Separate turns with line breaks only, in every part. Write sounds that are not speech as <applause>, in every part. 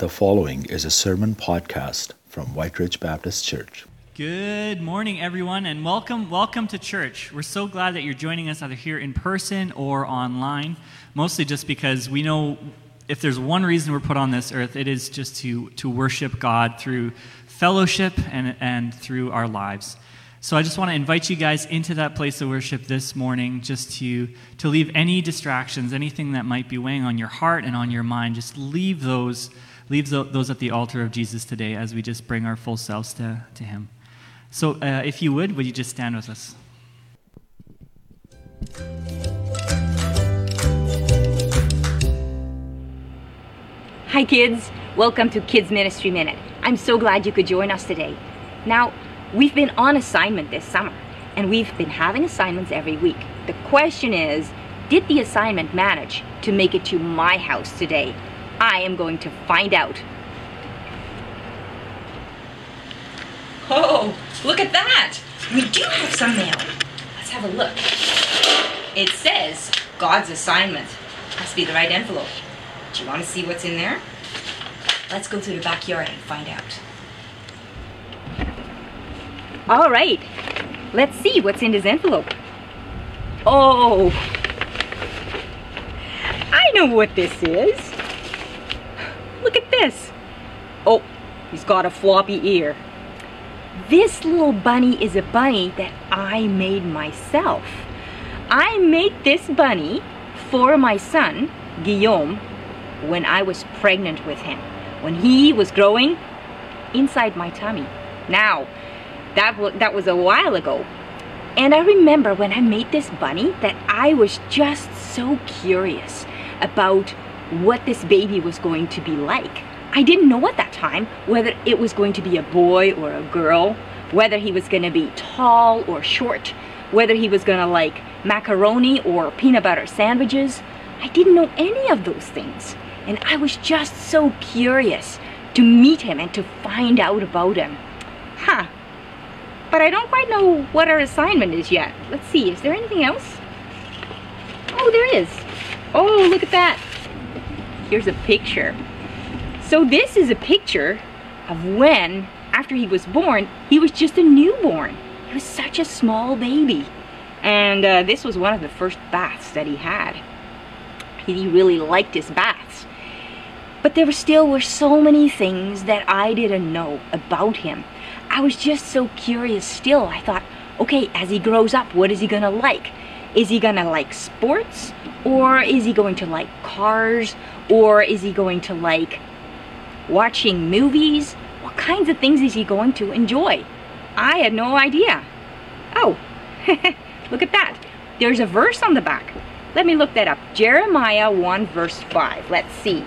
The following is a sermon podcast from Whyte Ridge Baptist Church.
Good morning, everyone, and welcome, welcome to church. We're so glad that you're joining us either here in person or online. Mostly just because we know if there's one reason we're put on this earth, it is just to to worship God through fellowship and and through our lives. So I just want to invite you guys into that place of worship this morning, just to to leave any distractions, anything that might be weighing on your heart and on your mind, just leave those leave those at the altar of Jesus today as we just bring our full selves to, to Him. So, uh, if you would, would you just stand with us?
Hi, kids. Welcome to Kids Ministry Minute. I'm so glad you could join us today. Now, we've been on assignment this summer, and we've been having assignments every week. The question is did the assignment manage to make it to my house today? I am going to find out. Oh, look at that! We do have some mail. Let's have a look. It says God's assignment. Must be the right envelope. Do you want to see what's in there? Let's go to the backyard and find out. All right, let's see what's in this envelope. Oh, I know what this is. Look at this. Oh, he's got a floppy ear. This little bunny is a bunny that I made myself. I made this bunny for my son, Guillaume, when I was pregnant with him, when he was growing inside my tummy. Now, that, that was a while ago. And I remember when I made this bunny that I was just so curious about what this baby was going to be like. I didn't know at that time whether it was going to be a boy or a girl, whether he was going to be tall or short, whether he was going to like macaroni or peanut butter sandwiches. I didn't know any of those things. And I was just so curious to meet him and to find out about him. Huh. But I don't quite know what our assignment is yet. Let's see, is there anything else? Oh, there is. Oh, look at that. Here's a picture. So this is a picture of when, after he was born, he was just a newborn. He was such a small baby. And uh, this was one of the first baths that he had. He really liked his baths. But there were still were so many things that I didn't know about him. I was just so curious still. I thought, okay, as he grows up, what is he gonna like? Is he gonna like sports? Or is he going to like cars? Or is he going to like watching movies? What kinds of things is he going to enjoy? I had no idea. Oh, <laughs> look at that. There's a verse on the back. Let me look that up. Jeremiah 1 verse 5. Let's see.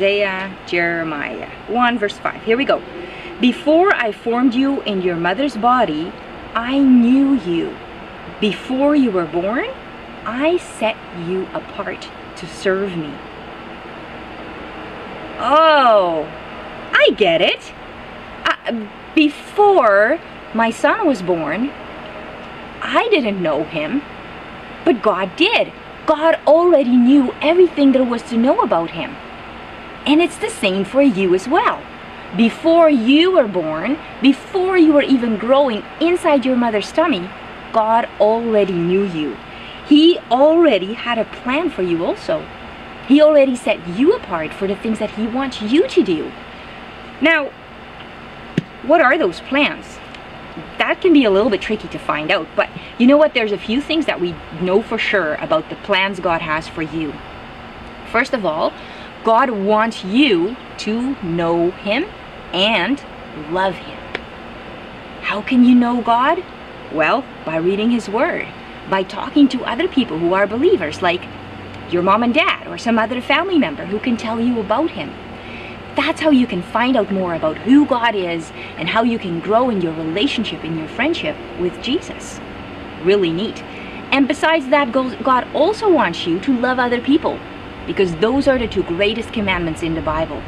Isaiah, Jeremiah 1 verse 5. Here we go. Before I formed you in your mother's body, I knew you. Before you were born, I set you apart to serve me. Oh, I get it. Uh, before my son was born, I didn't know him, but God did. God already knew everything there was to know about him. And it's the same for you as well. Before you were born, before you were even growing inside your mother's tummy, God already knew you. He already had a plan for you also. He already set you apart for the things that He wants you to do. Now, what are those plans? That can be a little bit tricky to find out, but you know what? There's a few things that we know for sure about the plans God has for you. First of all, God wants you to know Him and love Him. How can you know God? Well, by reading His Word, by talking to other people who are believers, like your mom and dad or some other family member who can tell you about Him. That's how you can find out more about who God is and how you can grow in your relationship, in your friendship with Jesus. Really neat. And besides that, God also wants you to love other people because those are the two greatest commandments in the Bible.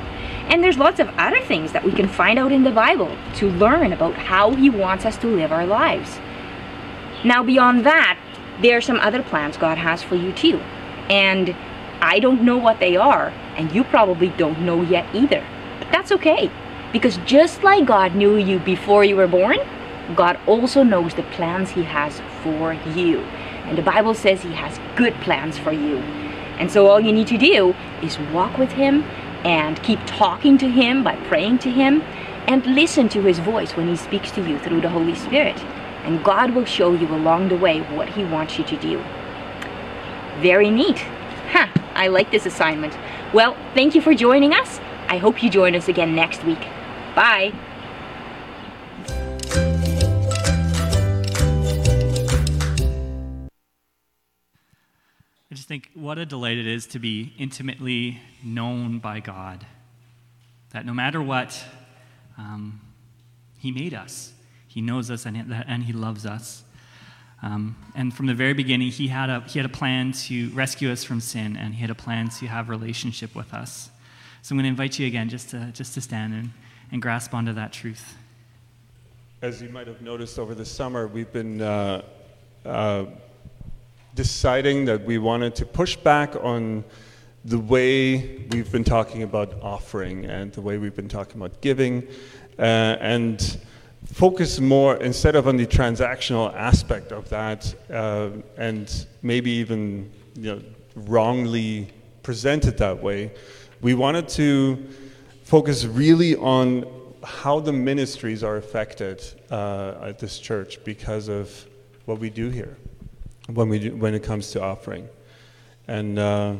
And there's lots of other things that we can find out in the Bible to learn about how He wants us to live our lives. Now, beyond that, there are some other plans God has for you too. And I don't know what they are, and you probably don't know yet either. But that's okay, because just like God knew you before you were born, God also knows the plans He has for you. And the Bible says He has good plans for you. And so all you need to do is walk with Him and keep talking to Him by praying to Him and listen to His voice when He speaks to you through the Holy Spirit. And God will show you along the way what He wants you to do. Very neat. Huh, I like this assignment. Well, thank you for joining us. I hope you join us again next week. Bye.
I just think what a delight it is to be intimately known by God. That no matter what, um, He made us. He knows us and, and He loves us. Um, and from the very beginning, he had, a, he had a plan to rescue us from sin, and he had a plan to have relationship with us. So I'm going to invite you again just to, just to stand and, and grasp onto that truth.
As you might have noticed over the summer, we've been uh, uh, deciding that we wanted to push back on the way we've been talking about offering and the way we've been talking about giving. Uh, and focus more instead of on the transactional aspect of that uh, and maybe even you know, wrongly presented that way we wanted to focus really on how the ministries are affected uh, at this church because of what we do here when, we do, when it comes to offering. And uh,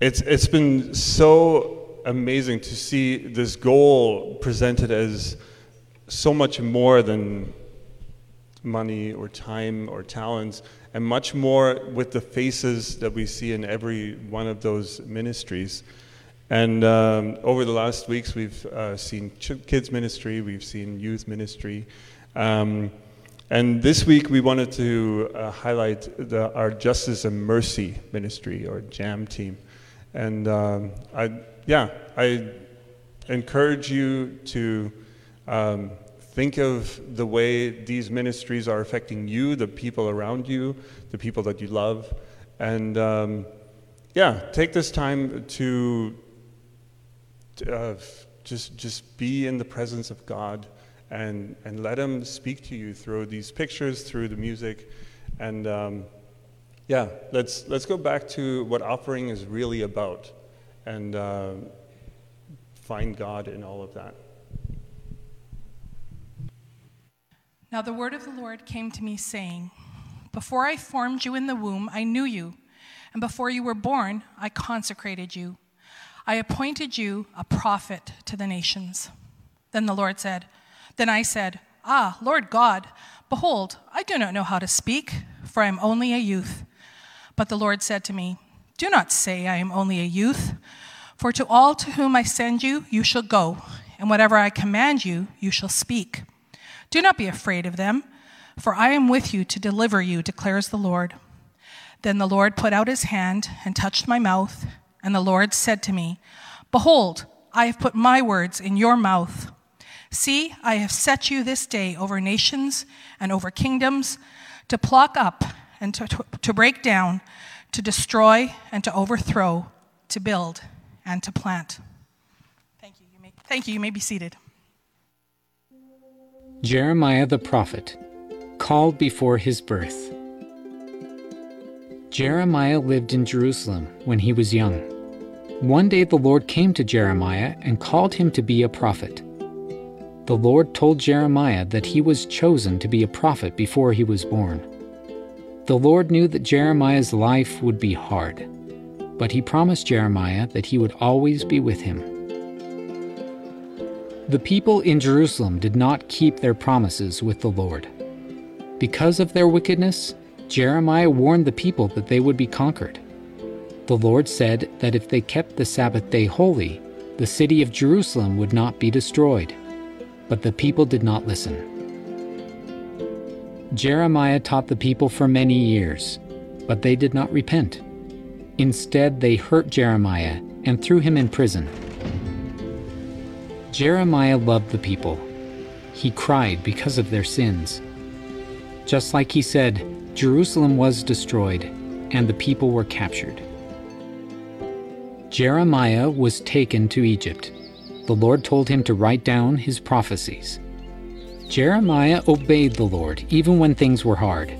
it's, it's been so amazing to see this goal presented as so much more than money or time or talents, and much more with the faces that we see in every one of those ministries. And um, over the last weeks, we've uh, seen kids ministry, we've seen youth ministry. Um, and this week, we wanted to uh, highlight the, our Justice and Mercy ministry, or JAM team. And um, I, yeah, I encourage you to um, think of the way these ministries are affecting you, the people around you, the people that you love. And um, yeah, take this time to uh, just, just be in the presence of God and, and let Him speak to you through these pictures, through the music. And um, yeah, let's, let's go back to what offering is really about and uh, find God in all of that.
Now the word of the Lord came to me, saying, Before I formed you in the womb, I knew you, and before you were born, I consecrated you. I appointed you a prophet to the nations. Then the Lord said, Then I said, Ah, Lord God, behold, I do not know how to speak, for I am only a youth. But the Lord said to me, Do not say I am only a youth, for to all to whom I send you, you shall go, and whatever I command you, you shall speak. Do not be afraid of them, for I am with you to deliver you, declares the Lord. Then the Lord put out his hand and touched my mouth, and the Lord said to me, Behold, I have put my words in your mouth. See, I have set you this day over nations and over kingdoms to pluck up and to, to, break down, to destroy and to overthrow, to build and to plant. Thank you. You may, thank you. You may be seated.
Jeremiah the prophet, called before his birth. Jeremiah lived in Jerusalem when he was young. One day the Lord came to Jeremiah and called him to be a prophet. The Lord told Jeremiah that he was chosen to be a prophet before he was born. The Lord knew that Jeremiah's life would be hard, but he promised Jeremiah that he would always be with him. The people in Jerusalem did not keep their promises with the Lord. Because of their wickedness, Jeremiah warned the people that they would be conquered. The Lord said that if they kept the Sabbath day holy, the city of Jerusalem would not be destroyed. But the people did not listen. Jeremiah taught the people for many years, but they did not repent. Instead, they hurt Jeremiah and threw him in prison. Jeremiah loved the people. He cried because of their sins. Just like he said, Jerusalem was destroyed and the people were captured. Jeremiah was taken to Egypt. The Lord told him to write down his prophecies. Jeremiah obeyed the Lord even when things were hard.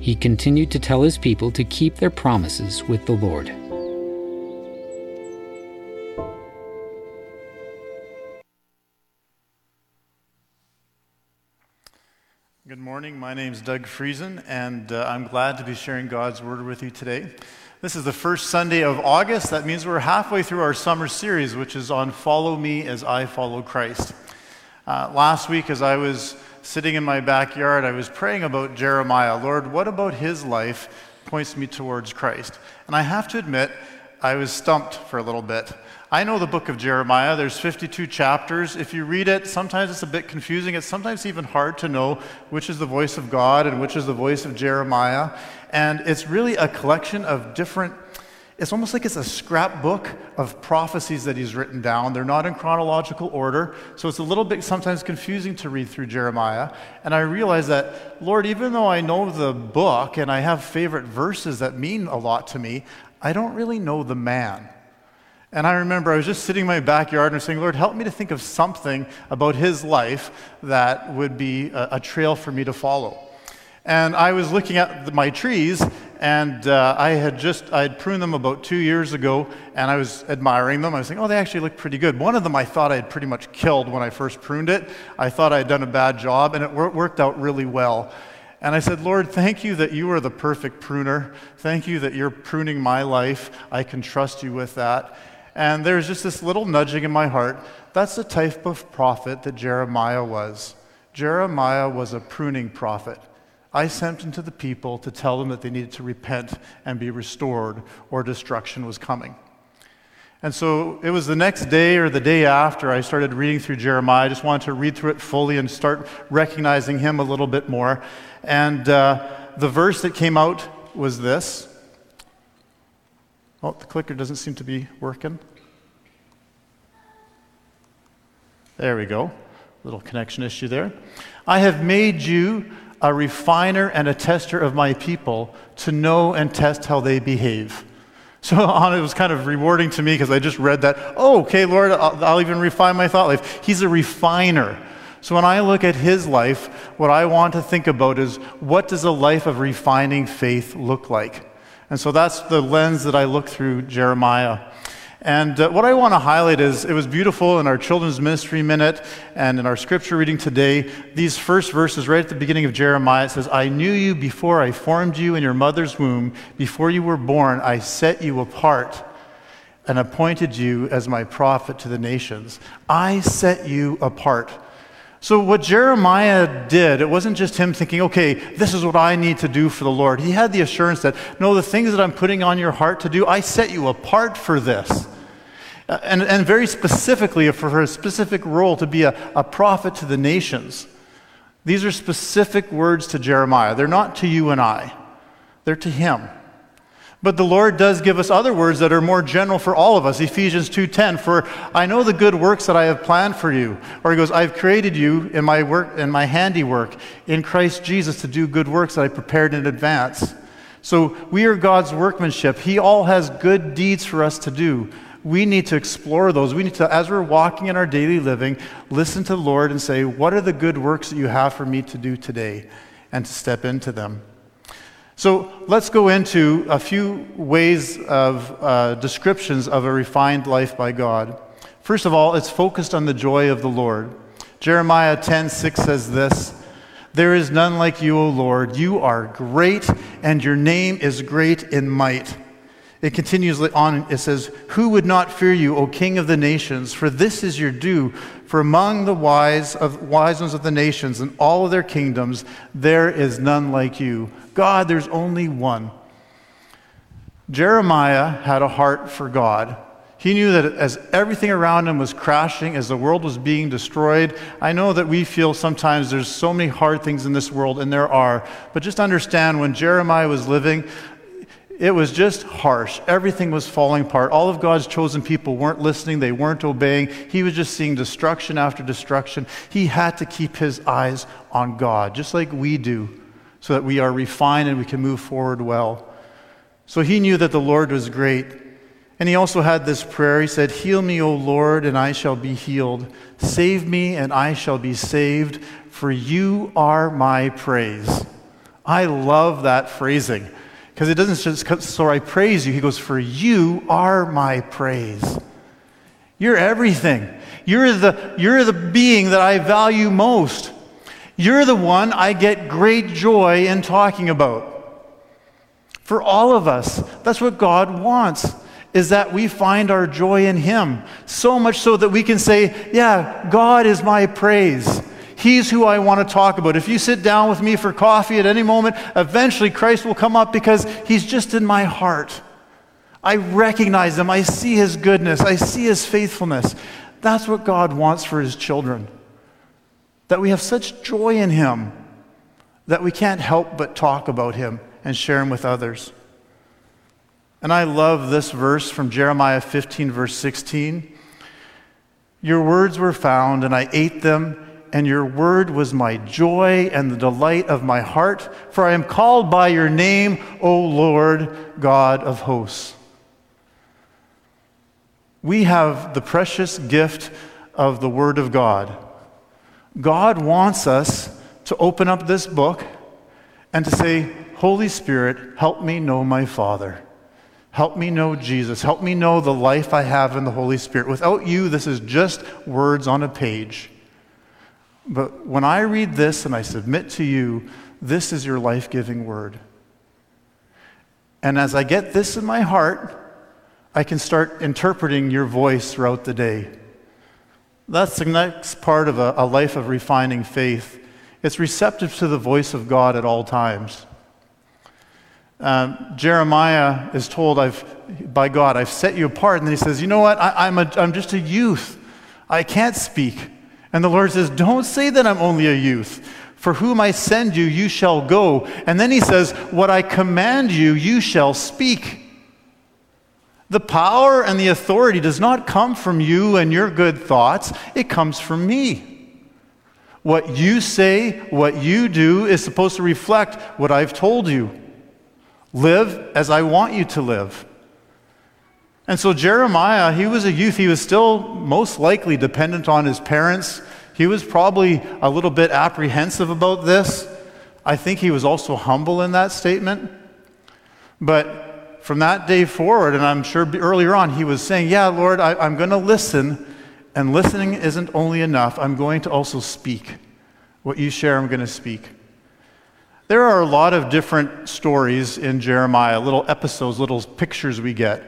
He continued to tell his people to keep their promises with the Lord.
Good morning. My name is Doug Friesen, and uh, I'm glad to be sharing God's Word with you today. This is the first Sunday of August. That means we're halfway through our summer series, which is on Follow Me as I Follow Christ. Uh, last week, as I was sitting in my backyard, I was praying about Jeremiah. Lord, what about his life points me towards Christ? And I have to admit, I was stumped for a little bit. I know the book of Jeremiah. There's 52 chapters. If you read it, sometimes it's a bit confusing. It's sometimes even hard to know which is the voice of God and which is the voice of Jeremiah. And it's really a collection of different, it's almost like it's a scrapbook of prophecies that he's written down. They're not in chronological order. So it's a little bit sometimes confusing to read through Jeremiah. And I realize that, Lord, even though I know the book and I have favorite verses that mean a lot to me, I don't really know the man. And I remember I was just sitting in my backyard and saying, Lord, help me to think of something about his life that would be a, a trail for me to follow. And I was looking at the, my trees, and uh, I had just, I had pruned them about two years ago, and I was admiring them. I was thinking, oh, they actually look pretty good. One of them I thought I had pretty much killed when I first pruned it. I thought I had done a bad job, and it wor- worked out really well. And I said, Lord, thank you that you are the perfect pruner. Thank you that you're pruning my life. I can trust you with that. And there's just this little nudging in my heart. That's the type of prophet that Jeremiah was. Jeremiah was a pruning prophet. I sent him to the people to tell them that they needed to repent and be restored, or destruction was coming. And so it was the next day or the day after I started reading through Jeremiah. I just wanted to read through it fully and start recognizing him a little bit more. And uh, the verse that came out was this Oh, the clicker doesn't seem to be working. There we go. Little connection issue there. I have made you a refiner and a tester of my people to know and test how they behave. So <laughs> it was kind of rewarding to me because I just read that. Oh, okay, Lord, I'll, I'll even refine my thought life. He's a refiner. So when I look at his life, what I want to think about is what does a life of refining faith look like? And so that's the lens that I look through Jeremiah. And uh, what I want to highlight is it was beautiful in our children's ministry minute and in our scripture reading today. These first verses, right at the beginning of Jeremiah, it says, I knew you before I formed you in your mother's womb. Before you were born, I set you apart and appointed you as my prophet to the nations. I set you apart. So, what Jeremiah did, it wasn't just him thinking, okay, this is what I need to do for the Lord. He had the assurance that, no, the things that I'm putting on your heart to do, I set you apart for this. Uh, and, and very specifically, for a specific role to be a, a prophet to the nations. These are specific words to Jeremiah. They're not to you and I, they're to him. But the Lord does give us other words that are more general for all of us. Ephesians 2:10, "For I know the good works that I have planned for you." Or he goes, "I've created you in my work in my handiwork in Christ Jesus to do good works that I prepared in advance." So we are God's workmanship. He all has good deeds for us to do. We need to explore those. We need to, as we're walking in our daily living, listen to the Lord and say, What are the good works that you have for me to do today? And to step into them. So let's go into a few ways of uh, descriptions of a refined life by God. First of all, it's focused on the joy of the Lord. Jeremiah 10:6 says this, "There is none like you, O Lord. You are great, and your name is great in might." It continues on, it says, Who would not fear you, O King of the nations? For this is your due. For among the wise, of, wise ones of the nations and all of their kingdoms, there is none like you. God, there's only one. Jeremiah had a heart for God. He knew that as everything around him was crashing, as the world was being destroyed, I know that we feel sometimes there's so many hard things in this world, and there are. But just understand when Jeremiah was living, it was just harsh. Everything was falling apart. All of God's chosen people weren't listening, they weren't obeying. He was just seeing destruction after destruction. He had to keep his eyes on God, just like we do so that we are refined and we can move forward well. So he knew that the Lord was great. And he also had this prayer. He said, Heal me, O Lord, and I shall be healed. Save me, and I shall be saved, for you are my praise. I love that phrasing because it doesn't just, so I praise you. He goes, For you are my praise. You're everything. You're the, you're the being that I value most. You're the one I get great joy in talking about. For all of us, that's what God wants is that we find our joy in Him. So much so that we can say, Yeah, God is my praise. He's who I want to talk about. If you sit down with me for coffee at any moment, eventually Christ will come up because He's just in my heart. I recognize Him. I see His goodness. I see His faithfulness. That's what God wants for His children. That we have such joy in Him that we can't help but talk about Him and share Him with others. And I love this verse from Jeremiah 15, verse 16. Your words were found, and I ate them, and your word was my joy and the delight of my heart, for I am called by your name, O Lord God of hosts. We have the precious gift of the Word of God. God wants us to open up this book and to say, Holy Spirit, help me know my Father. Help me know Jesus. Help me know the life I have in the Holy Spirit. Without you, this is just words on a page. But when I read this and I submit to you, this is your life giving word. And as I get this in my heart, I can start interpreting your voice throughout the day. That's the next part of a, a life of refining faith. It's receptive to the voice of God at all times. Um, Jeremiah is told I've, by God, I've set you apart. And he says, You know what? I, I'm, a, I'm just a youth. I can't speak. And the Lord says, Don't say that I'm only a youth. For whom I send you, you shall go. And then he says, What I command you, you shall speak. The power and the authority does not come from you and your good thoughts, it comes from me. What you say, what you do, is supposed to reflect what I've told you. Live as I want you to live. And so Jeremiah, he was a youth. He was still most likely dependent on his parents. He was probably a little bit apprehensive about this. I think he was also humble in that statement. But from that day forward, and I'm sure earlier on, he was saying, Yeah, Lord, I, am going to listen. And listening isn't only enough, I'm going to also speak. What you share, I'm going to speak. There are a lot of different stories in Jeremiah, little episodes, little pictures we get.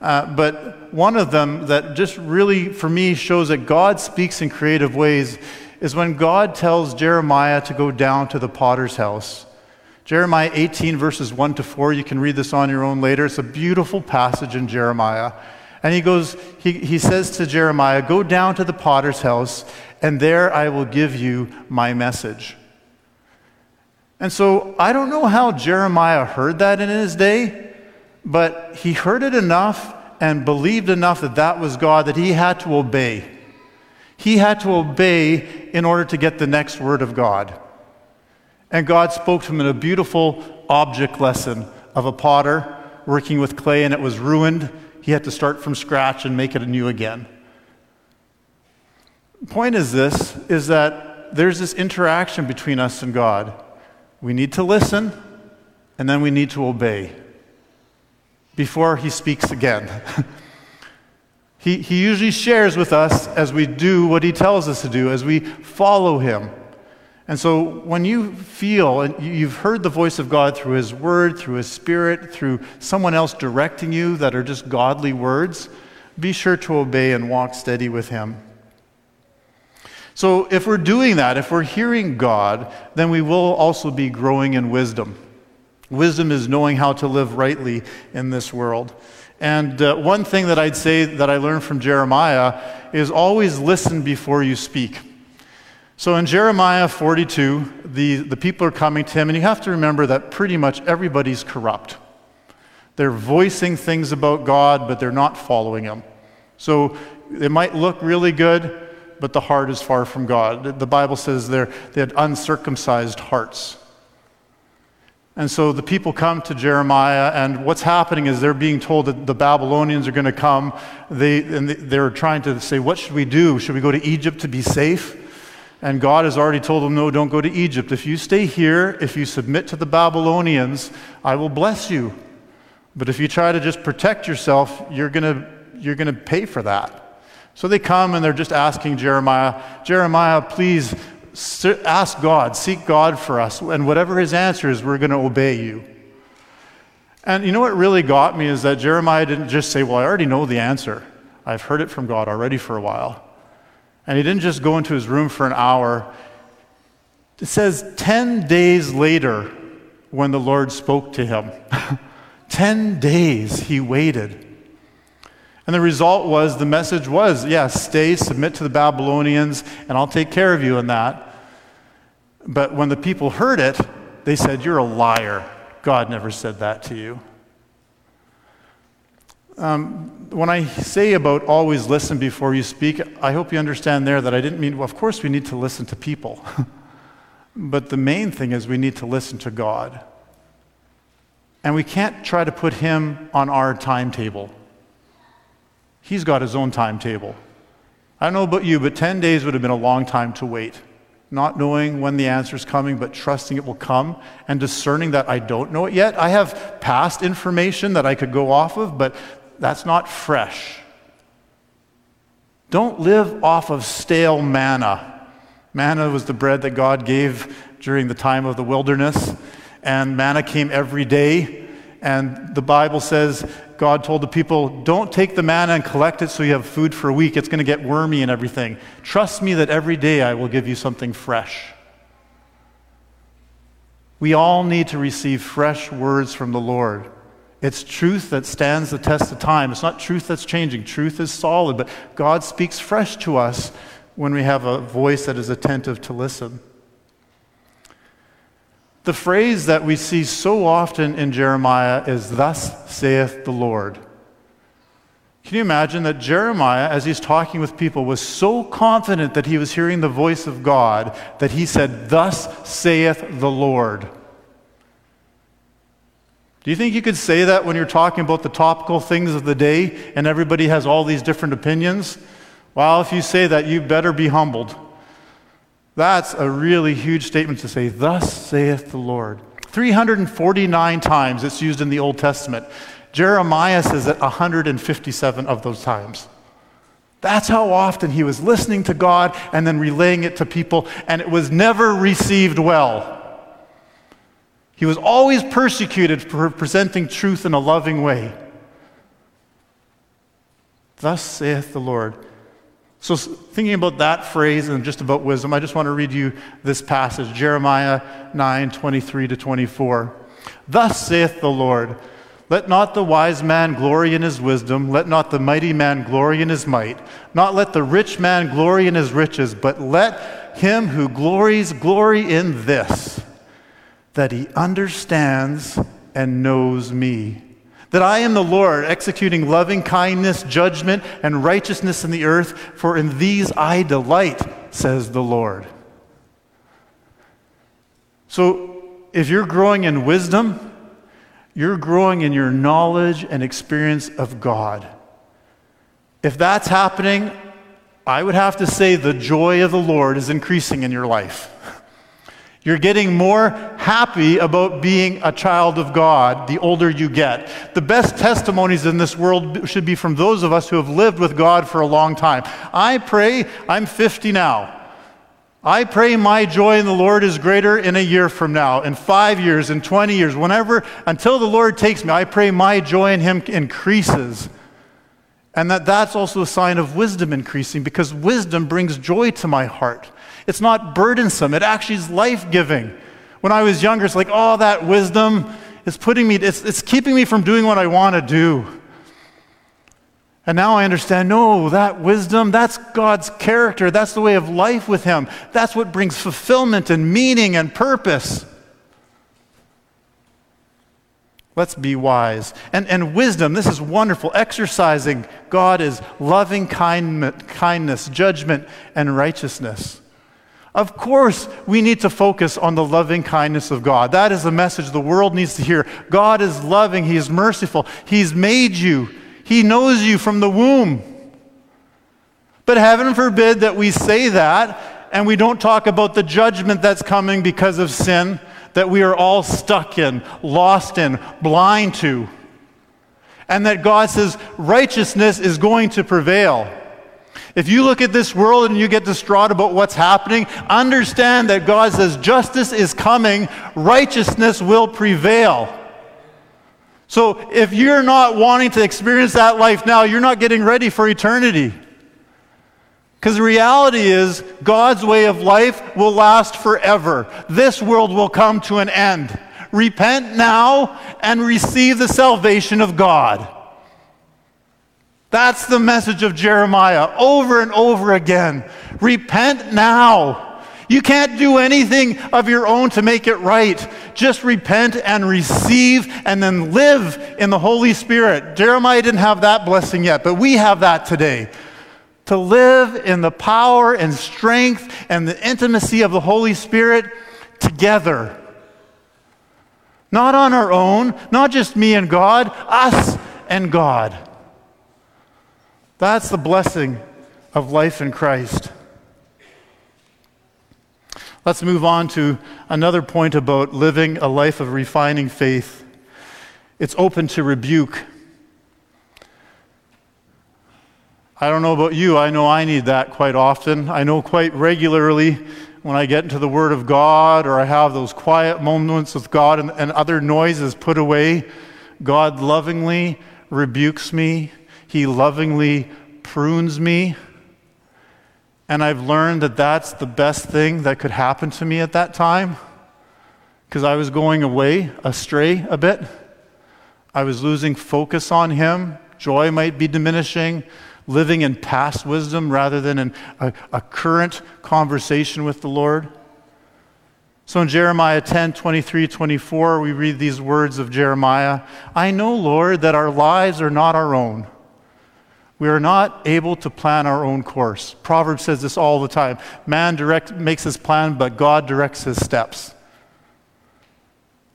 Uh, but one of them that just really, for me, shows that God speaks in creative ways is when God tells Jeremiah to go down to the potter's house. Jeremiah 18, verses 1 to 4, you can read this on your own later. It's a beautiful passage in Jeremiah. And he goes, he, he says to Jeremiah, Go down to the potter's house, and there I will give you my message. And so I don't know how Jeremiah heard that in his day, but he heard it enough and believed enough that that was God that he had to obey. He had to obey in order to get the next word of God. And God spoke to him in a beautiful object lesson of a potter working with clay and it was ruined. He had to start from scratch and make it anew again. The point is this is that there's this interaction between us and God. We need to listen, and then we need to obey before he speaks again. <laughs> he, he usually shares with us as we do what he tells us to do, as we follow him. And so when you feel, and you've heard the voice of God through his word, through his spirit, through someone else directing you that are just godly words, be sure to obey and walk steady with him. So, if we're doing that, if we're hearing God, then we will also be growing in wisdom. Wisdom is knowing how to live rightly in this world. And uh, one thing that I'd say that I learned from Jeremiah is always listen before you speak. So in Jeremiah 42, the, the people are coming to him, and you have to remember that pretty much everybody's corrupt. They're voicing things about God, but they're not following him. So it might look really good, but the heart is far from God. The Bible says they're they had uncircumcised hearts. And so the people come to Jeremiah, and what's happening is they're being told that the Babylonians are going to come. They, and they're trying to say, What should we do? Should we go to Egypt to be safe? And God has already told them, No, don't go to Egypt. If you stay here, if you submit to the Babylonians, I will bless you. But if you try to just protect yourself, you're going you're going to pay for that. So they come and they're just asking Jeremiah, Jeremiah, please ask God, seek God for us, and whatever his answer is, we're going to obey you. And you know what really got me is that Jeremiah didn't just say, Well, I already know the answer. I've heard it from God already for a while. And he didn't just go into his room for an hour. It says 10 days later, when the Lord spoke to him, <laughs> 10 days he waited. And the result was the message was, yes, stay, submit to the Babylonians, and I'll take care of you in that. But when the people heard it, they said, You're a liar. God never said that to you. Um, when I say about always listen before you speak, I hope you understand there that I didn't mean, well, of course, we need to listen to people. <laughs> but the main thing is we need to listen to God. And we can't try to put Him on our timetable. He's got His own timetable. I don't know about you, but 10 days would have been a long time to wait not knowing when the answer is coming, but trusting it will come, and discerning that I don't know it yet. I have past information that I could go off of, but that's not fresh. Don't live off of stale manna. Manna was the bread that God gave during the time of the wilderness, and manna came every day. And the Bible says God told the people, Don't take the manna and collect it so you have food for a week. It's going to get wormy and everything. Trust me that every day I will give you something fresh. We all need to receive fresh words from the Lord. It's truth that stands the test of time. It's not truth that's changing. Truth is solid, but God speaks fresh to us when we have a voice that is attentive to listen. The phrase that we see so often in Jeremiah is, Thus saith the Lord. Can you imagine that Jeremiah, as he's talking with people, was so confident that he was hearing the voice of God that he said, Thus saith the Lord? Do you think you could say that when you're talking about the topical things of the day and everybody has all these different opinions? Well, if you say that, you better be humbled. That's a really huge statement to say, Thus saith the Lord. 349 times it's used in the Old Testament. Jeremiah says it 157 of those times. That's how often he was listening to God and then relaying it to people, and it was never received well. He was always persecuted for presenting truth in a loving way. Thus saith the Lord. So, thinking about that phrase and just about wisdom, I just want to read you this passage Jeremiah 9 23 to 24. Thus saith the Lord, Let not the wise man glory in his wisdom, let not the mighty man glory in his might, not let the rich man glory in his riches, but let him who glories glory in this, that he understands and knows me that I am the Lord, executing loving kindness, judgment, and righteousness in the earth, for in these I delight, says the Lord. So, if you're growing in wisdom, you're growing in your knowledge and experience of God. If that's happening, I would have to say the joy of the Lord is increasing in your life. You're getting more happy about being a child of God the older you get. The best testimonies in this world should be from those of us who have lived with God for a long time. I pray, I'm 50 now. I pray my joy in the Lord is greater in a year from now, in five years, in 20 years, whenever, until the Lord takes me. I pray my joy in Him increases. And that that's also a sign of wisdom increasing because wisdom brings joy to my heart. It's not burdensome, it actually is life giving. When I was younger, it's like, oh, that wisdom is putting me, it's, it's keeping me from doing what I want to do. And now I understand no, that wisdom, that's God's character. That's the way of life with Him. That's what brings fulfillment and meaning and purpose. Let's be wise. And, and wisdom, this is wonderful. Exercising God is loving kindness, judgment, and righteousness. Of course, we need to focus on the loving kindness of God. That is the message the world needs to hear. God is loving, He is merciful, He's made you, He knows you from the womb. But heaven forbid that we say that and we don't talk about the judgment that's coming because of sin that we are all stuck in, lost in, blind to. And that God says righteousness is going to prevail. If you look at this world and you get distraught about what's happening, understand that God says justice is coming, righteousness will prevail. So if you're not wanting to experience that life now, you're not getting ready for eternity. Because the reality is, God's way of life will last forever. This world will come to an end. Repent now and receive the salvation of God. That's the message of Jeremiah over and over again. Repent now. You can't do anything of your own to make it right. Just repent and receive and then live in the Holy Spirit. Jeremiah didn't have that blessing yet, but we have that today to live in the power and strength and the intimacy of the Holy Spirit together. Not on our own, not just me and God, us and God. That's the blessing of life in Christ. Let's move on to another point about living a life of refining faith. It's open to rebuke. I don't know about you, I know I need that quite often. I know quite regularly when I get into the Word of God or I have those quiet moments with God and, and other noises put away, God lovingly rebukes me. He lovingly prunes me. And I've learned that that's the best thing that could happen to me at that time because I was going away, astray a bit. I was losing focus on Him. Joy might be diminishing living in past wisdom rather than in a, a current conversation with the Lord. So in Jeremiah 10 23, 24, we read these words of Jeremiah I know, Lord, that our lives are not our own. We are not able to plan our own course. Proverbs says this all the time. Man direct, makes his plan, but God directs his steps.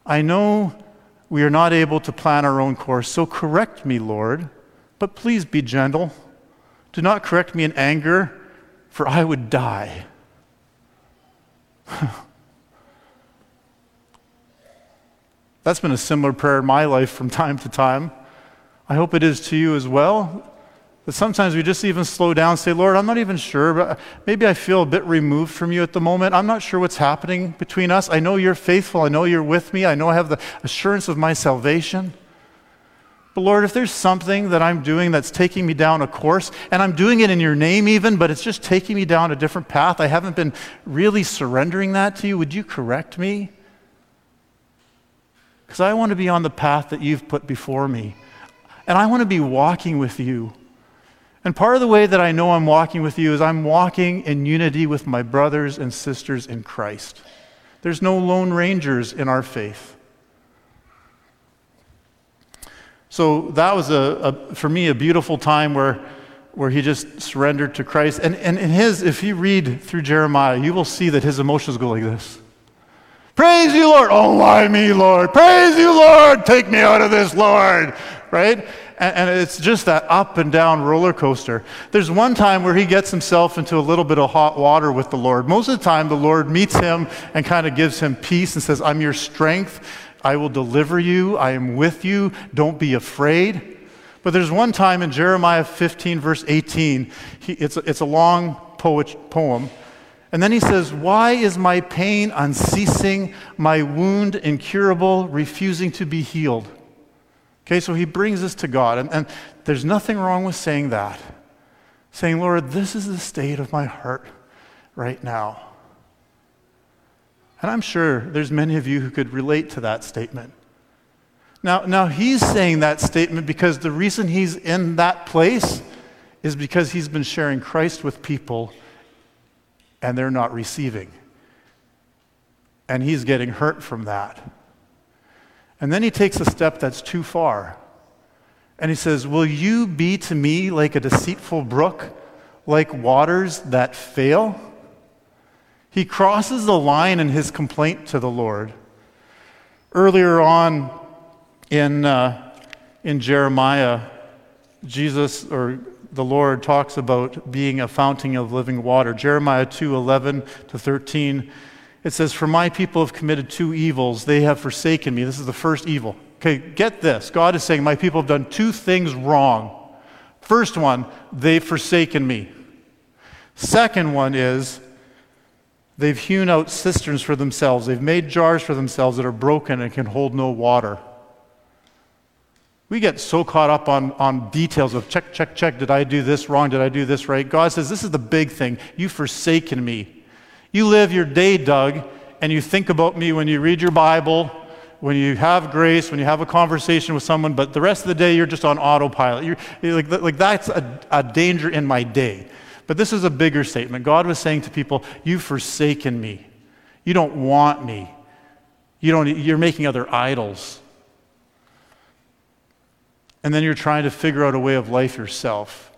I know we are not able to plan our own course, so correct me, Lord, but please be gentle. Do not correct me in anger, for I would die. <laughs> That's been a similar prayer in my life from time to time. I hope it is to you as well. But sometimes we just even slow down and say, Lord, I'm not even sure, but maybe I feel a bit removed from you at the moment. I'm not sure what's happening between us. I know you're faithful. I know you're with me. I know I have the assurance of my salvation. But Lord, if there's something that I'm doing that's taking me down a course, and I'm doing it in your name even, but it's just taking me down a different path, I haven't been really surrendering that to you, would you correct me? Because I want to be on the path that you've put before me. And I want to be walking with you. And part of the way that I know I'm walking with you is I'm walking in unity with my brothers and sisters in Christ. There's no lone rangers in our faith. So that was, a, a, for me, a beautiful time where, where he just surrendered to Christ. And, and in his, if you read through Jeremiah, you will see that his emotions go like this Praise you, Lord. Oh, why me, Lord? Praise you, Lord. Take me out of this, Lord. Right? And, and it's just that up and down roller coaster. There's one time where he gets himself into a little bit of hot water with the Lord. Most of the time, the Lord meets him and kind of gives him peace and says, I'm your strength. I will deliver you. I am with you. Don't be afraid. But there's one time in Jeremiah 15, verse 18, he, it's, it's a long poet, poem. And then he says, Why is my pain unceasing, my wound incurable, refusing to be healed? Okay, so he brings us to God. And, and there's nothing wrong with saying that. Saying, Lord, this is the state of my heart right now. And I'm sure there's many of you who could relate to that statement. Now, now he's saying that statement because the reason he's in that place is because he's been sharing Christ with people and they're not receiving. And he's getting hurt from that. And then he takes a step that's too far. And he says, Will you be to me like a deceitful brook, like waters that fail? He crosses the line in his complaint to the Lord. Earlier on in, uh, in Jeremiah, Jesus or the Lord talks about being a fountain of living water. Jeremiah 2 11 to 13, it says, For my people have committed two evils. They have forsaken me. This is the first evil. Okay, get this. God is saying, My people have done two things wrong. First one, they've forsaken me. Second one is, They've hewn out cisterns for themselves. They've made jars for themselves that are broken and can hold no water. We get so caught up on, on details of check, check, check. Did I do this wrong? Did I do this right? God says, This is the big thing. You've forsaken me. You live your day, Doug, and you think about me when you read your Bible, when you have grace, when you have a conversation with someone, but the rest of the day you're just on autopilot. You're, like, like that's a, a danger in my day. But this is a bigger statement. God was saying to people, You've forsaken me. You don't want me. You don't, you're making other idols. And then you're trying to figure out a way of life yourself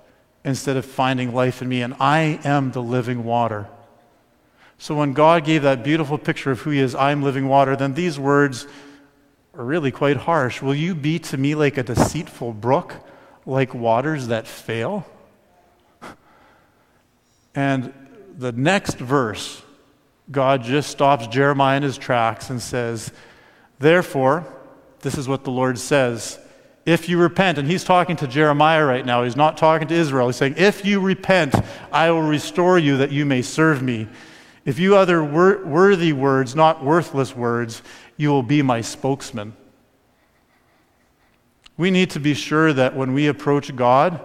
instead of finding life in me. And I am the living water. So when God gave that beautiful picture of who He is, I am living water, then these words are really quite harsh. Will you be to me like a deceitful brook, like waters that fail? <laughs> And the next verse, God just stops Jeremiah in his tracks and says, Therefore, this is what the Lord says. If you repent, and he's talking to Jeremiah right now, he's not talking to Israel. He's saying, If you repent, I will restore you that you may serve me. If you utter wor- worthy words, not worthless words, you will be my spokesman. We need to be sure that when we approach God,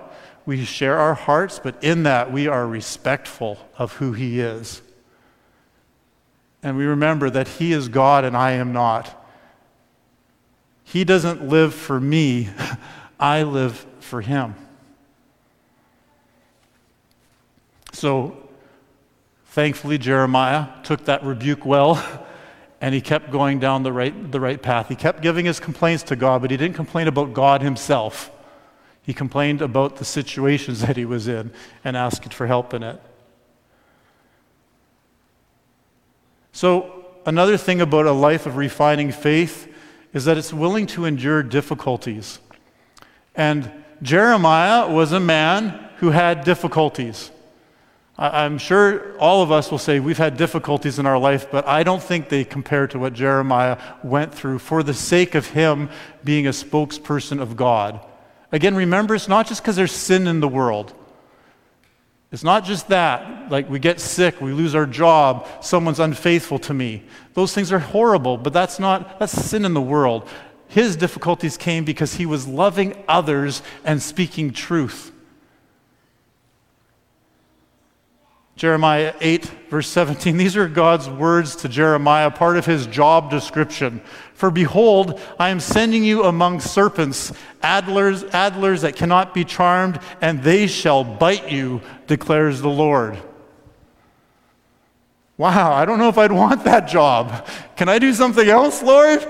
we share our hearts, but in that we are respectful of who He is. And we remember that He is God and I am not. He doesn't live for me, <laughs> I live for Him. So, thankfully, Jeremiah took that rebuke well. <laughs> and he kept going down the right, the right path. He kept giving his complaints to God, but he didn't complain about God himself. He complained about the situations <laughs> that he was in and asked for help in it. So, another thing about a life of refining faith is that it's willing to endure difficulties. And Jeremiah was a man who had difficulties. I'm sure all of us will say we've had difficulties in our life, but I don't think they compare to what Jeremiah went through for the sake of him being a spokesperson of God. Again, remember, it's not just because there's sin in the world. It's not just that, like we get sick, we lose our job, someone's unfaithful to me. Those things are horrible, but that's not, that's sin in the world. His difficulties came because he was loving others and speaking truth. Jeremiah 8, verse 17. These are God's words to Jeremiah, part of his job description. For behold, I am sending you among serpents, addlers, addlers that cannot be charmed, and they shall bite you, declares the Lord. Wow, I don't know if I'd want that job. Can I do something else, Lord?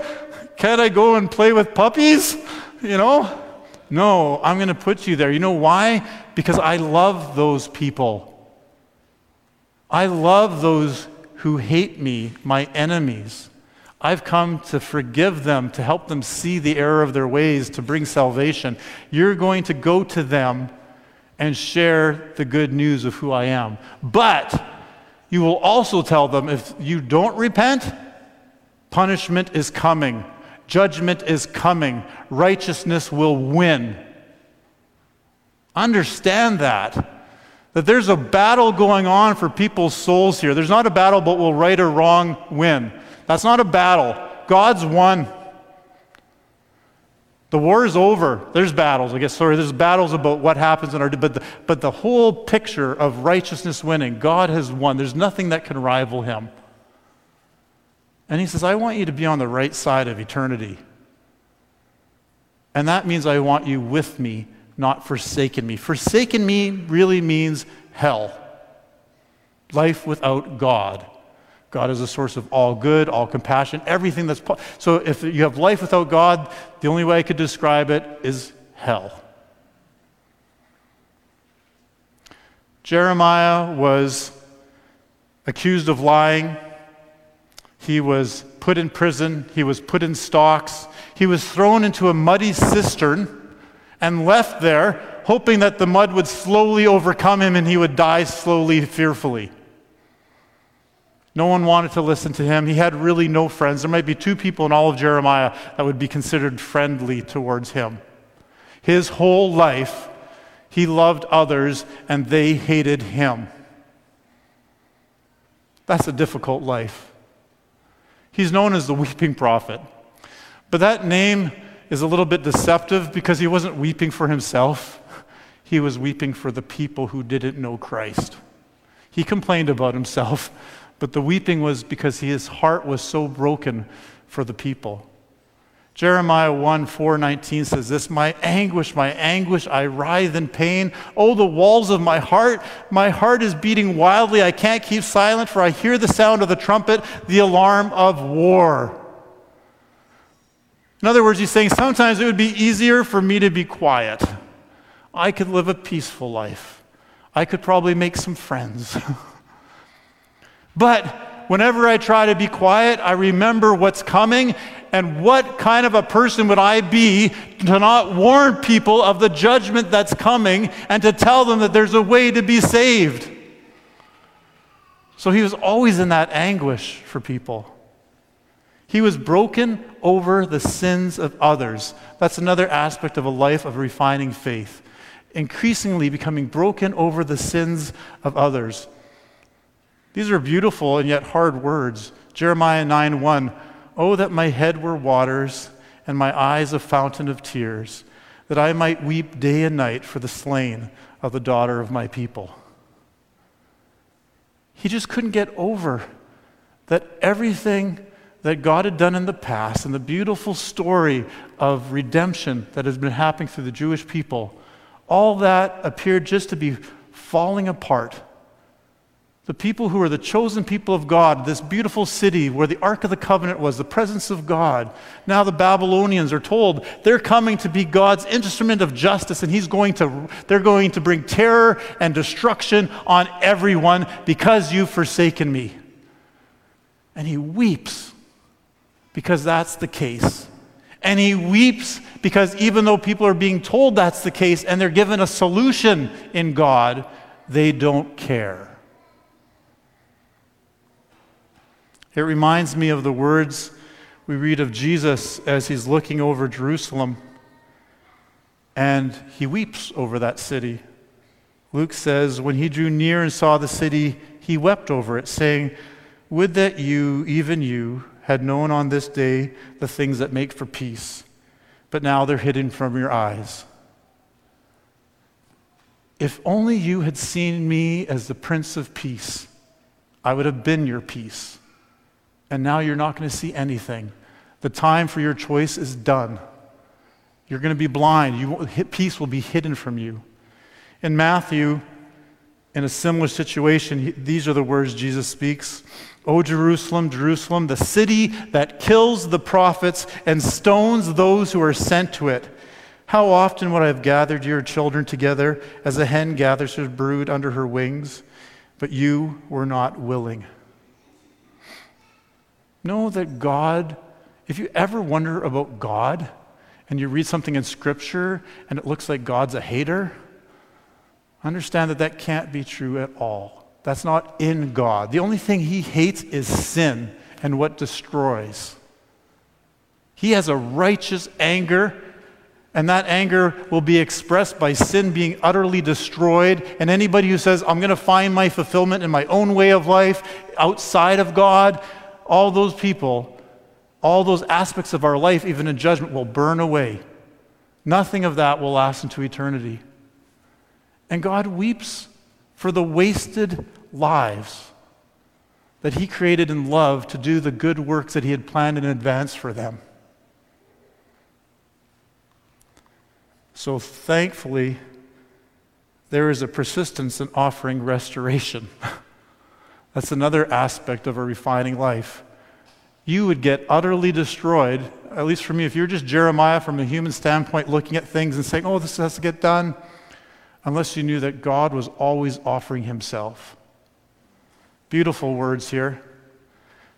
Can I go and play with puppies? You know? No, I'm going to put you there. You know why? Because I love those people. I love those who hate me, my enemies. I've come to forgive them, to help them see the error of their ways, to bring salvation. You're going to go to them and share the good news of who I am. But you will also tell them if you don't repent, punishment is coming, judgment is coming, righteousness will win. Understand that. That there's a battle going on for people's souls here. There's not a battle, but will right or wrong win. That's not a battle. God's won. The war is over. There's battles. I guess, sorry, there's battles about what happens in our, but the, but the whole picture of righteousness winning, God has won. There's nothing that can rival him. And he says, I want you to be on the right side of eternity. And that means I want you with me not forsaken me. Forsaken me really means hell, life without God. God is a source of all good, all compassion, everything that's. Po- so if you have life without God, the only way I could describe it is hell. Jeremiah was accused of lying. He was put in prison. He was put in stocks. He was thrown into a muddy cistern and left there, hoping that the mud would slowly overcome him and he would die slowly, fearfully. No one wanted to listen to him. He had really no friends. There might be two people in all of Jeremiah that would be considered friendly towards him. His whole life, he loved others and they hated him. That's a difficult life. He's known as the <laughs> weeping prophet. But that name is a little bit deceptive because he wasn't weeping for himself, he was weeping for the people who didn't know Christ. He complained about himself, but the weeping was because his heart was so broken for the people. Jeremiah 1 4 19 says this My anguish, my anguish, I writhe in pain. Oh, the walls of my heart, my heart is beating wildly. I can't keep silent, for I hear the sound of the trumpet, the alarm of war. In other words, he's saying sometimes it would be easier for me to be quiet. I could live a peaceful life. I could probably make some friends. <laughs> but whenever I try to be quiet, I remember what's coming and what kind of a person would I be to not warn people of the judgment that's coming and to tell them that there's a way to be saved? So he was always in that anguish for people. He was broken over the sins of others. That's another aspect of a life of refining faith. Increasingly becoming broken over the sins of others. These are beautiful and yet hard words. Jeremiah 9 1. Oh, that my head were waters and my eyes a fountain of tears, that I might weep day and night for the slain of the daughter of my people. He just couldn't get over that everything that God had done in the past and the beautiful story of redemption that has been happening through the Jewish people, all that appeared just to be falling apart. The people who are the chosen people of God, this beautiful city where the Ark of the Covenant was, the presence of God. Now the Babylonians are told they're coming to be God's instrument of justice, and He's going to, they're going to bring terror and destruction on everyone because you've forsaken me. And he weeps because that's the case. And he weeps because even though people are being told that's the case and they're given a solution in God, they don't care. It reminds me of the words we read of Jesus as he's looking over Jerusalem and he weeps over that city. Luke says, When he drew near and saw the city, he wept over it, saying, Would that you, even you, had known on this day the things that make for peace, but now they're hidden from your eyes. If only you had seen me as the Prince of Peace, I would have been your peace. And now you're not going to see anything. The time for your choice is done. You're going to be blind. You peace will be hidden from you. In Matthew, in a similar situation, these are the words Jesus speaks. O Jerusalem, Jerusalem, the city that kills the prophets and stones those who are sent to it. How often would I have gathered your children together as a hen gathers her brood under her wings, but you were not willing. Know that God, if you ever wonder about God and you read something in Scripture and it looks like God's a hater, understand that that can't be true at all. That's not in God. The only thing he hates is sin and what destroys. He has a righteous anger, and that anger will be expressed by sin being utterly destroyed. And anybody who says, I'm going to find my fulfillment in my own way of life outside of God, all those people, all those aspects of our life, even in judgment, will burn away. Nothing of that will last into eternity. And God weeps for the wasted lives that He created in love to do the good works that He had planned in advance for them. So thankfully, there is a persistence in offering restoration. <laughs> That's another aspect of a refining life. You would get utterly destroyed, at least for me, if you're just Jeremiah from a human standpoint looking at things and saying, oh, this has to get done unless you knew that God was always offering himself. Beautiful words here.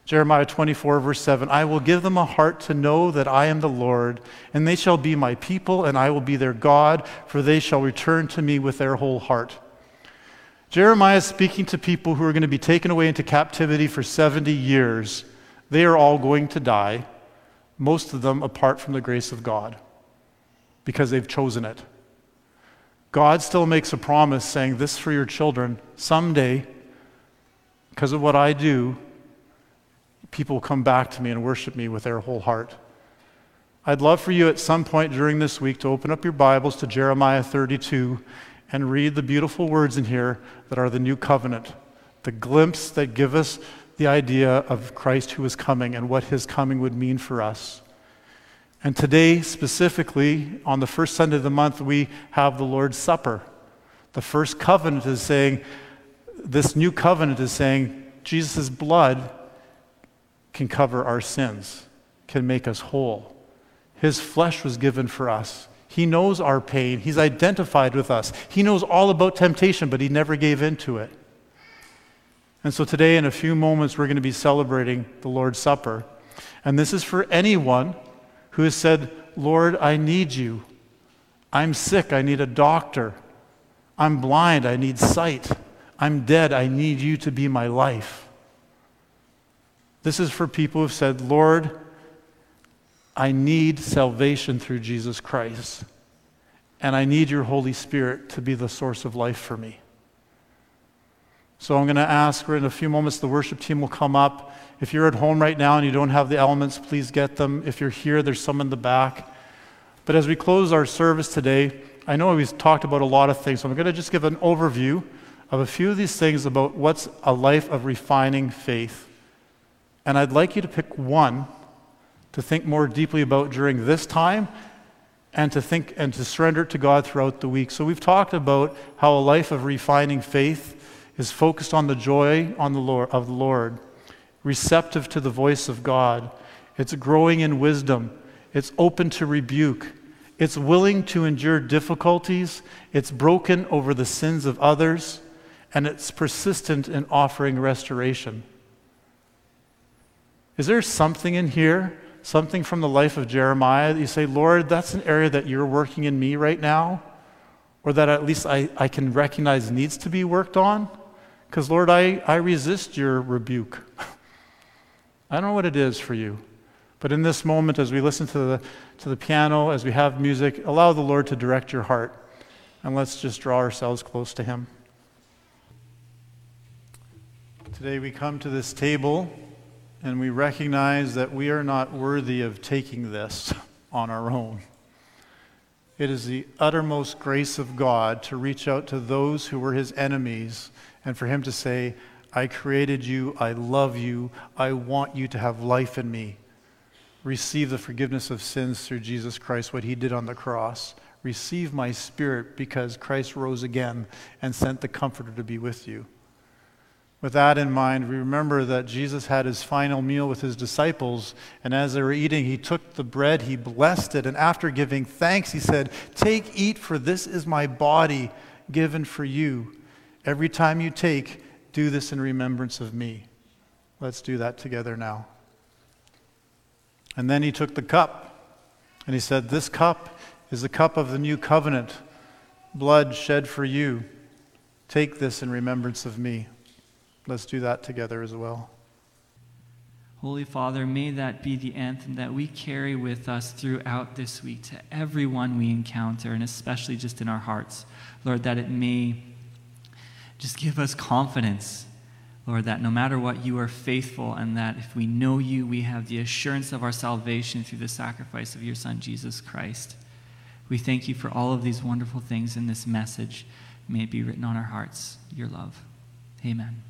Jeremiah 24, verse 7 I will give them a heart to know that I am the Lord, and they shall be my people, and I will be their God, for they shall return to me with their whole heart. Jeremiah is speaking to people who are going to be taken away into captivity for 70 years. They are all going to die, most of them apart from the grace of God, because they've chosen it. God still makes a promise saying, This for your children. Someday, because of what I do, people will come back to me and worship me with their whole heart. I'd love for you at some point during this week to open up your Bibles to Jeremiah 32 and read the beautiful words in here that are the new covenant, the glimpse that give us the idea of Christ who is coming and what his coming would mean for us. And today, specifically, on the first Sunday of the month, we have the Lord's Supper. The first covenant is saying, this new covenant is saying, Jesus' blood can cover our sins, can make us whole. His flesh was given for us. He knows our pain. He's identified with us. He knows all about temptation, but he never gave in to it. And so today, in a few moments, we're going to be celebrating the Lord's Supper. And this is for anyone who has said, Lord, I need you. I'm sick. I need a doctor. I'm blind. I need sight. I'm dead. I need you to be my life. This is for people who've said, Lord, I need salvation through Jesus Christ, and I need your Holy Spirit to be the source of life for me. So I'm going to ask, in a few moments, the worship team will come up. If you're at home right now and you don't have the elements, please get them. If you're here, there's some in the back. But as we close our service today, I know we've talked about a lot of things, so I'm going to just give an overview of a few of these things about what's a life of refining faith. And I'd like you to pick one to think more deeply about during this time and to think and to surrender to God throughout the week. So we've talked about how a life of refining faith is focused on the joy on the Lord, of the Lord, receptive to the voice of God. It's growing in wisdom. It's open to rebuke. It's willing to endure difficulties. It's broken over the sins of others. And it's persistent in offering restoration. Is there something in here, something from the life of Jeremiah that you say, Lord, that's an area that you're working in me right now? Or that at least I, I can recognize needs to be worked on? Because, Lord, I, I resist your rebuke. <laughs> I don't know what it is for you. But in this moment, as we listen to the, to the piano, as we have music, allow the Lord to direct your heart. And let's just draw ourselves close to Him. Today we come to this table and we recognize that we are not worthy of taking this on our own. It is the uttermost grace of God to reach out to those who were his enemies and for him to say, I created you, I love you, I want you to have life in me. Receive the forgiveness of sins through Jesus Christ, what he did on the cross. Receive my spirit because Christ rose again and sent the Comforter to be with you. With that in mind, we remember that Jesus had his final meal with his disciples, and as they were eating, he took the bread, he blessed it, and after giving thanks, he said, Take, eat, for this is my body given for you. Every time you take, do this in remembrance of me. Let's do that together now. And then he took the cup, and he said, This cup is the cup of the new covenant, blood shed for you. Take this in remembrance of me. Let's do that together as well.
Holy Father, may that be the anthem that we carry with us throughout this week to everyone we encounter, and especially just in our hearts. Lord, that it may just give us confidence, Lord, that no matter what, you are faithful, and that if we know you, we have the assurance of our salvation through the sacrifice of your Son, Jesus Christ. We thank you for all of these wonderful things in this message. May it be written on our hearts, your love. Amen.